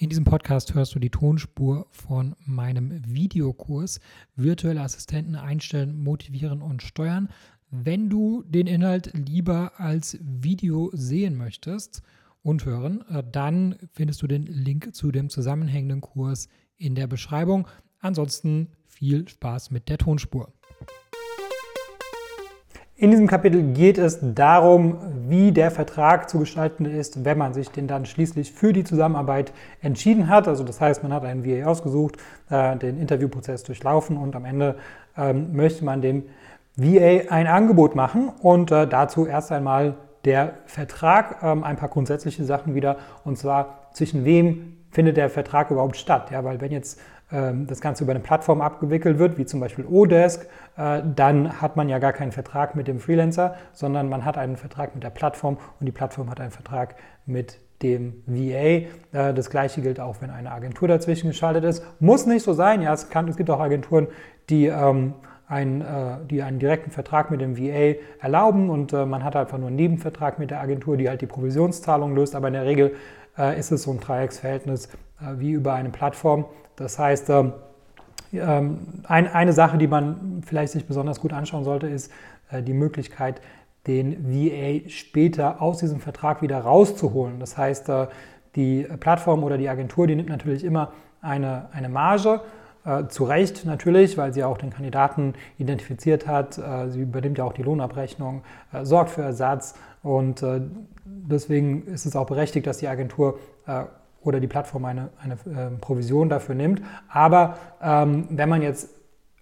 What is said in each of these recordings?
In diesem Podcast hörst du die Tonspur von meinem Videokurs Virtuelle Assistenten einstellen, motivieren und steuern. Wenn du den Inhalt lieber als Video sehen möchtest und hören, äh, dann findest du den Link zu dem zusammenhängenden Kurs in der Beschreibung. Ansonsten viel Spaß mit der Tonspur. In diesem Kapitel geht es darum, wie der Vertrag zu gestalten ist, wenn man sich denn dann schließlich für die Zusammenarbeit entschieden hat. Also das heißt, man hat einen VA ausgesucht, äh, den Interviewprozess durchlaufen und am Ende ähm, möchte man dem VA ein Angebot machen und äh, dazu erst einmal der Vertrag, ähm, ein paar grundsätzliche Sachen wieder und zwar zwischen wem findet der Vertrag überhaupt statt. Ja, weil wenn jetzt das Ganze über eine Plattform abgewickelt wird, wie zum Beispiel Odesk, äh, dann hat man ja gar keinen Vertrag mit dem Freelancer, sondern man hat einen Vertrag mit der Plattform und die Plattform hat einen Vertrag mit dem VA. Äh, das gleiche gilt auch, wenn eine Agentur dazwischen geschaltet ist. Muss nicht so sein. Ja, es, kann, es gibt auch Agenturen, die, ähm, einen, äh, die einen direkten Vertrag mit dem VA erlauben und man hat einfach nur einen Nebenvertrag mit der Agentur, die halt die Provisionszahlung löst. Aber in der Regel ist es so ein Dreiecksverhältnis äh, wie über eine Plattform. Das heißt, ähm, ähm, eine Sache, die man vielleicht sich besonders gut anschauen sollte, ist äh, die Möglichkeit, den VA später aus diesem Vertrag wieder rauszuholen. Das heißt, die Plattform oder die Agentur, die nimmt natürlich immer eine, eine Marge, zu Recht natürlich, weil sie auch den Kandidaten identifiziert hat. sie übernimmt ja auch die Lohnabrechnung, sorgt für Ersatz und deswegen ist es auch berechtigt, dass die Agentur äh, oder die Plattform eine, eine äh, Provision dafür nimmt. Aber ähm, wenn man jetzt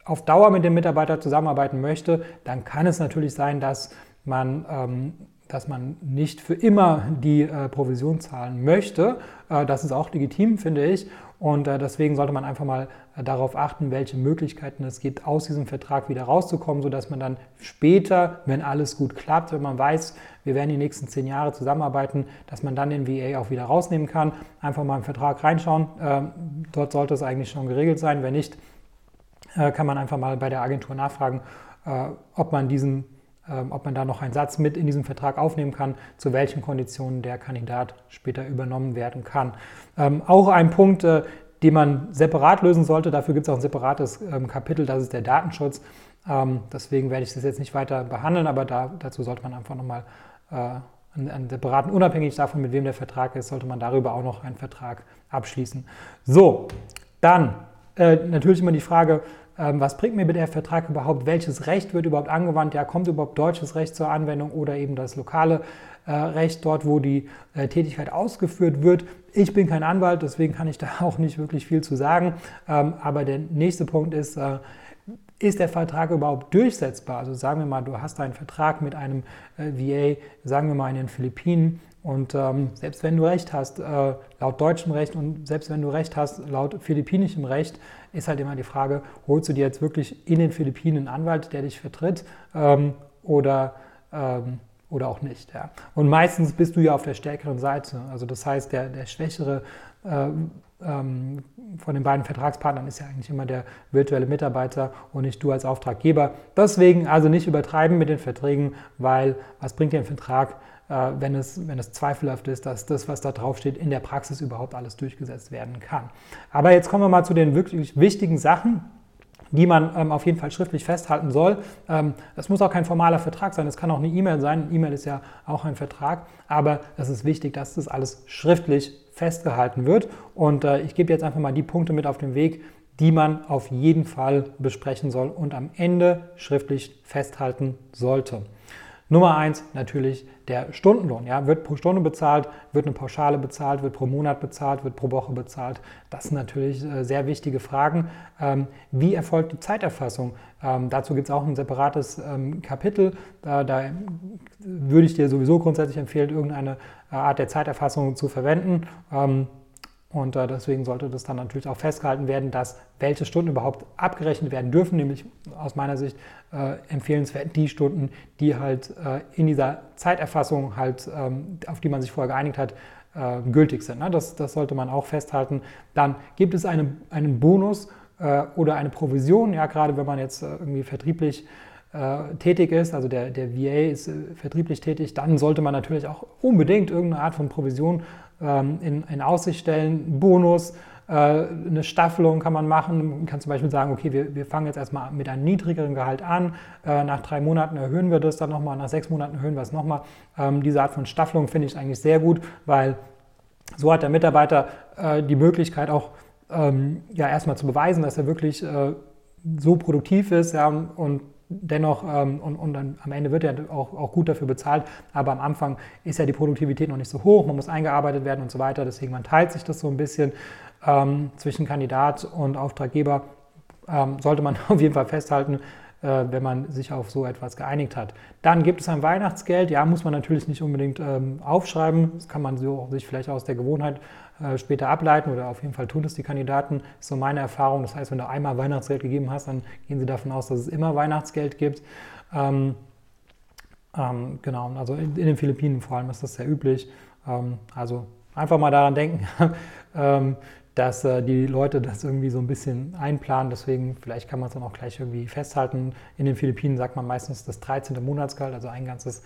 auf Dauer mit dem Mitarbeiter zusammenarbeiten möchte, dann kann es natürlich sein, dass man, ähm, dass man nicht für immer die äh, Provision zahlen möchte. Äh, das ist auch legitim, finde ich. Und äh, deswegen sollte man einfach mal äh, darauf achten, welche Möglichkeiten es gibt, aus diesem Vertrag wieder rauszukommen, sodass man dann später, wenn alles gut klappt, wenn man weiß, wir werden die nächsten zehn Jahre zusammenarbeiten, dass man dann den VA auch wieder rausnehmen kann. Einfach mal im Vertrag reinschauen. Ähm, dort sollte es eigentlich schon geregelt sein. Wenn nicht, äh, kann man einfach mal bei der Agentur nachfragen, ob man diesen ob man da noch einen Satz mit in diesem Vertrag aufnehmen kann, zu welchen Konditionen der Kandidat später übernommen werden kann. Ähm, auch ein Punkt, äh, den man separat lösen sollte, dafür gibt es auch ein separates ähm, Kapitel, das ist der Datenschutz. deswegen werde ich das jetzt nicht weiter behandeln, aber da, dazu sollte man einfach nochmal äh, einen, separaten, unabhängig davon, mit wem der Vertrag ist, sollte man darüber auch noch einen Vertrag abschließen. So, dann äh, natürlich immer die Frage, ähm, was bringt mir der Vertrag überhaupt, welches Recht wird überhaupt angewandt, ja, kommt überhaupt deutsches Recht zur Anwendung oder eben das lokale äh, Recht dort, wo die äh, Tätigkeit ausgeführt wird. Ich bin kein Anwalt, deswegen kann ich da auch nicht wirklich viel zu sagen, ähm, aber der nächste Punkt ist, äh, ist der Vertrag überhaupt durchsetzbar? Also sagen wir mal, du hast einen Vertrag mit einem VA, sagen wir mal in den Philippinen, und ähm, selbst wenn du recht hast, äh, laut deutschem Recht und selbst wenn du recht hast, laut philippinischem Recht, ist halt immer die Frage, holst du dir jetzt wirklich in den Philippinen einen Anwalt, der dich vertritt ähm, oder, ähm, oder auch nicht. Ja. Und meistens bist du ja auf der stärkeren Seite. Also das heißt, der, der schwächere äh, ähm, von den beiden Vertragspartnern ist ja eigentlich immer der virtuelle Mitarbeiter und nicht du als Auftraggeber. Deswegen also nicht übertreiben mit den Verträgen, weil was bringt dir ein Vertrag, äh, wenn, es, wenn es zweifelhaft ist, dass das, was da draufsteht, in der Praxis überhaupt alles durchgesetzt werden kann. Aber jetzt kommen wir mal zu den wirklich wichtigen Sachen die man ähm, auf jeden Fall schriftlich festhalten soll. Ähm, das muss auch kein formaler Vertrag sein, es kann auch eine E-Mail sein. E-Mail ist ja auch ein Vertrag, aber es ist wichtig, dass das alles schriftlich festgehalten wird. Und äh, ich gebe jetzt einfach mal die Punkte mit auf den Weg, die man auf jeden Fall besprechen soll und am Ende schriftlich festhalten sollte. Nummer eins natürlich der Stundenlohn. Ja, wird pro Stunde bezahlt, wird eine Pauschale bezahlt, wird pro Monat bezahlt, wird pro Woche bezahlt. Das sind natürlich äh, sehr wichtige Fragen. Ähm, wie erfolgt die Zeiterfassung? Ähm, dazu gibt es auch ein separates ähm, Kapitel. Da, da, würde ich dir sowieso grundsätzlich empfehlen, irgendeine äh, Art der Zeiterfassung zu verwenden. Und äh, deswegen sollte das dann natürlich auch festgehalten werden, dass welche Stunden überhaupt abgerechnet werden dürfen, nämlich aus meiner Sicht äh, empfehlenswert die Stunden, die halt äh, in dieser Zeiterfassung halt, ähm, auf die man sich vorher geeinigt hat, äh, gültig sind. Ne? Das, das, sollte man auch festhalten. Dann gibt es eine, einen Bonus äh, oder eine Provision, ja, gerade wenn man jetzt äh, irgendwie vertrieblich tätig ist, also der, der VA ist vertrieblich tätig, dann sollte man natürlich auch unbedingt irgendeine Art von Provision ähm, in, in Aussicht stellen. Bonus, äh, eine Staffelung kann man machen. Man kann zum Beispiel sagen, okay, wir, wir fangen jetzt erstmal mit einem niedrigeren Gehalt an. Äh, nach drei Monaten erhöhen wir das dann nochmal, nach sechs Monaten erhöhen wir es nochmal. Ähm, diese Art von Staffelung finde ich eigentlich sehr gut, weil so hat der Mitarbeiter äh, die Möglichkeit auch ähm, ja, erstmal zu beweisen, dass er wirklich so produktiv ist ja, und dennoch, ähm, und, und dann am Ende wird er auch, auch gut dafür bezahlt, aber am Anfang ist ja die Produktivität noch nicht so hoch, man muss eingearbeitet werden und so weiter, deswegen man teilt sich das so ein bisschen ähm, zwischen Kandidat und Auftraggeber, ähm, sollte man auf jeden Fall festhalten, äh, wenn man sich auf so etwas geeinigt hat. Dann gibt es ein Weihnachtsgeld, ja, muss man natürlich nicht unbedingt ähm, aufschreiben, das kann man so sich vielleicht aus der Gewohnheit äh, später ableiten oder auf jeden Fall tun es die Kandidaten. Das ist so meine Erfahrung. Das heißt, wenn du einmal Weihnachtsgeld gegeben hast, dann gehen sie davon aus, dass es immer Weihnachtsgeld gibt. Ähm, ähm, genau, also in, in, den Philippinen vor allem ist das sehr üblich. Ähm, also einfach mal daran denken, ähm, dass äh, die Leute das irgendwie so ein bisschen einplanen. Deswegen, vielleicht kann man es dann auch gleich irgendwie festhalten. In den Philippinen sagt man meistens das 13. Monatsgehalt, also ein ganzes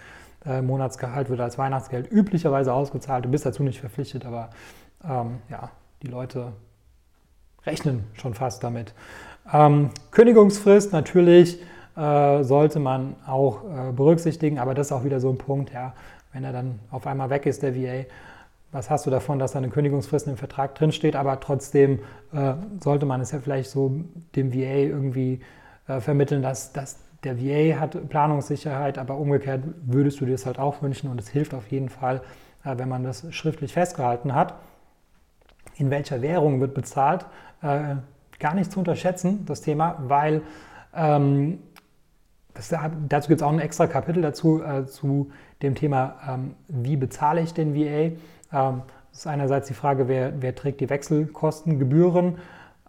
äh, Monatsgehalt wird als Weihnachtsgeld üblicherweise ausgezahlt. Du bist dazu nicht verpflichtet, aber ähm, ja, die Leute rechnen schon fast damit. Ähm, Kündigungsfrist natürlich äh, sollte man auch äh, berücksichtigen, aber das ist auch wieder so ein Punkt, ja, wenn er dann auf einmal weg ist, der VA, was hast du davon, dass da eine Kündigungsfrist im Vertrag drinsteht, aber trotzdem äh, sollte man es ja vielleicht so dem VA irgendwie äh, vermitteln, dass, dass der VA hat Planungssicherheit, aber umgekehrt würdest du dir das halt auch wünschen und es hilft auf jeden Fall, äh, wenn man das schriftlich festgehalten hat. In welcher Währung wird bezahlt, äh, gar nicht zu unterschätzen, das Thema, weil ähm, das, dazu gibt es auch ein extra Kapitel dazu, äh, zu dem Thema, ähm, wie bezahle ich den VA. Ähm, das ist einerseits die Frage, wer, wer trägt die Wechselkostengebühren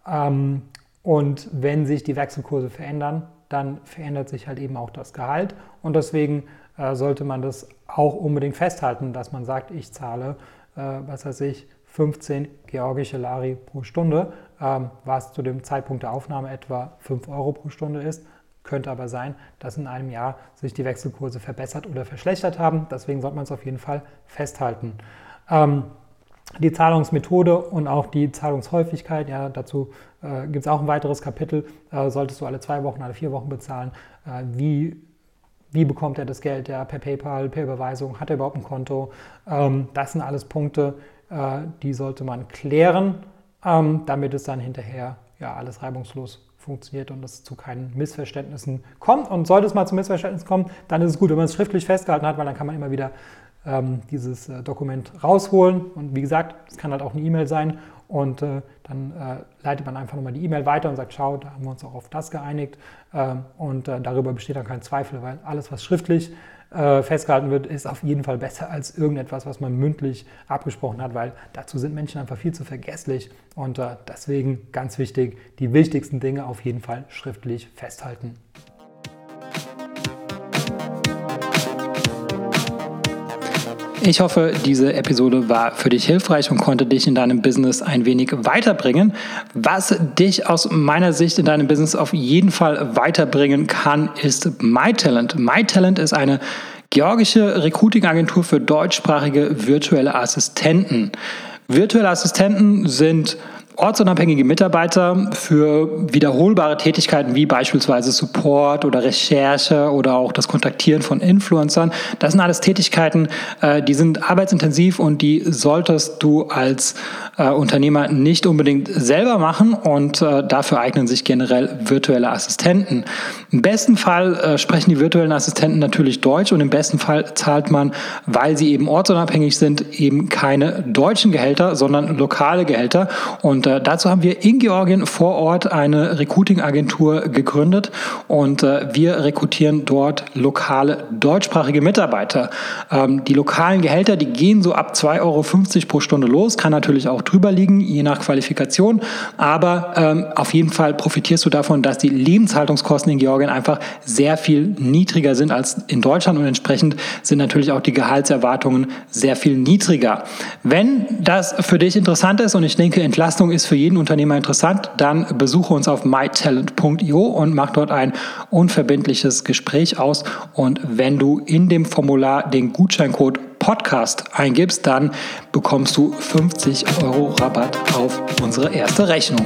ähm, und wenn sich die Wechselkurse verändern, dann verändert sich halt eben auch das Gehalt und deswegen äh, sollte man das auch unbedingt festhalten, dass man sagt, ich zahle, äh, was weiß ich, 15 georgische Lari pro Stunde, ähm, was zu dem Zeitpunkt der Aufnahme etwa 5 Euro pro Stunde ist. Könnte aber sein, dass in einem Jahr sich die Wechselkurse verbessert oder verschlechtert haben. Deswegen sollte man es auf jeden Fall festhalten. Ähm, die Zahlungsmethode und auch die Zahlungshäufigkeit, ja, dazu äh, gibt es auch ein weiteres Kapitel. Äh, solltest du alle zwei Wochen, alle vier Wochen bezahlen? Äh, wie, wie bekommt er das Geld? Ja, per PayPal, per Überweisung? Hat er überhaupt ein Konto? Ähm, das sind alles Punkte, äh, die sollte man klären, ähm, damit es dann hinterher ja alles reibungslos funktioniert und es zu keinen Missverständnissen kommt. Und sollte es mal zu Missverständnissen kommen, dann ist es gut, wenn man es schriftlich festgehalten hat, weil dann kann man immer wieder ähm, dieses äh, Dokument rausholen. Und wie gesagt, es kann halt auch eine E-Mail sein. Und äh, dann äh, leitet man einfach nochmal die E-Mail weiter und sagt, schau, da haben wir uns auch auf das geeinigt. Ähm, und äh, darüber besteht dann kein Zweifel, weil alles, was schriftlich äh, festgehalten wird, ist auf jeden Fall besser als irgendetwas, was man mündlich abgesprochen hat, weil dazu sind Menschen einfach viel zu vergesslich und äh, deswegen ganz wichtig, die wichtigsten Dinge auf jeden Fall schriftlich festhalten. Ich hoffe, diese Episode war für dich hilfreich und konnte dich in deinem Business ein wenig weiterbringen. Was dich aus meiner Sicht in deinem Business auf jeden Fall weiterbringen kann, ist MyTalent. MyTalent ist eine georgische Recruiting-Agentur für deutschsprachige virtuelle Assistenten. Virtuelle Assistenten sind ortsunabhängige Mitarbeiter für wiederholbare Tätigkeiten wie beispielsweise Support oder Recherche oder auch das Kontaktieren von Influencern. Das sind alles Tätigkeiten, äh, die sind arbeitsintensiv und die solltest du als äh, Unternehmer nicht unbedingt selber machen und äh, dafür eignen sich generell virtuelle Assistenten. Im besten Fall sprechen die virtuellen Assistenten natürlich Deutsch und im besten Fall zahlt man, weil sie eben ortsunabhängig sind, eben keine deutschen Gehälter, sondern lokale Gehälter und und äh, dazu haben wir in Georgien vor Ort eine Recruiting-Agentur gegründet und äh, wir rekrutieren dort lokale deutschsprachige Mitarbeiter. Ähm, die lokalen Gehälter, die gehen so ab 2,50 Euro pro Stunde los, kann natürlich auch drüber liegen, je nach Qualifikation, aber ähm, auf jeden Fall profitierst du davon, dass die Lebenshaltungskosten in Georgien einfach sehr viel niedriger sind als in Deutschland und entsprechend sind natürlich auch die Gehaltserwartungen sehr viel niedriger. Wenn das für dich interessant ist und ich denke, Entlastung ist für jeden Unternehmer interessant, dann besuche uns auf mytalent.io und mach dort ein unverbindliches Gespräch aus. Und wenn du in dem Formular den Gutscheincode Podcast eingibst, dann bekommst du 50 Euro Rabatt auf unsere erste Rechnung.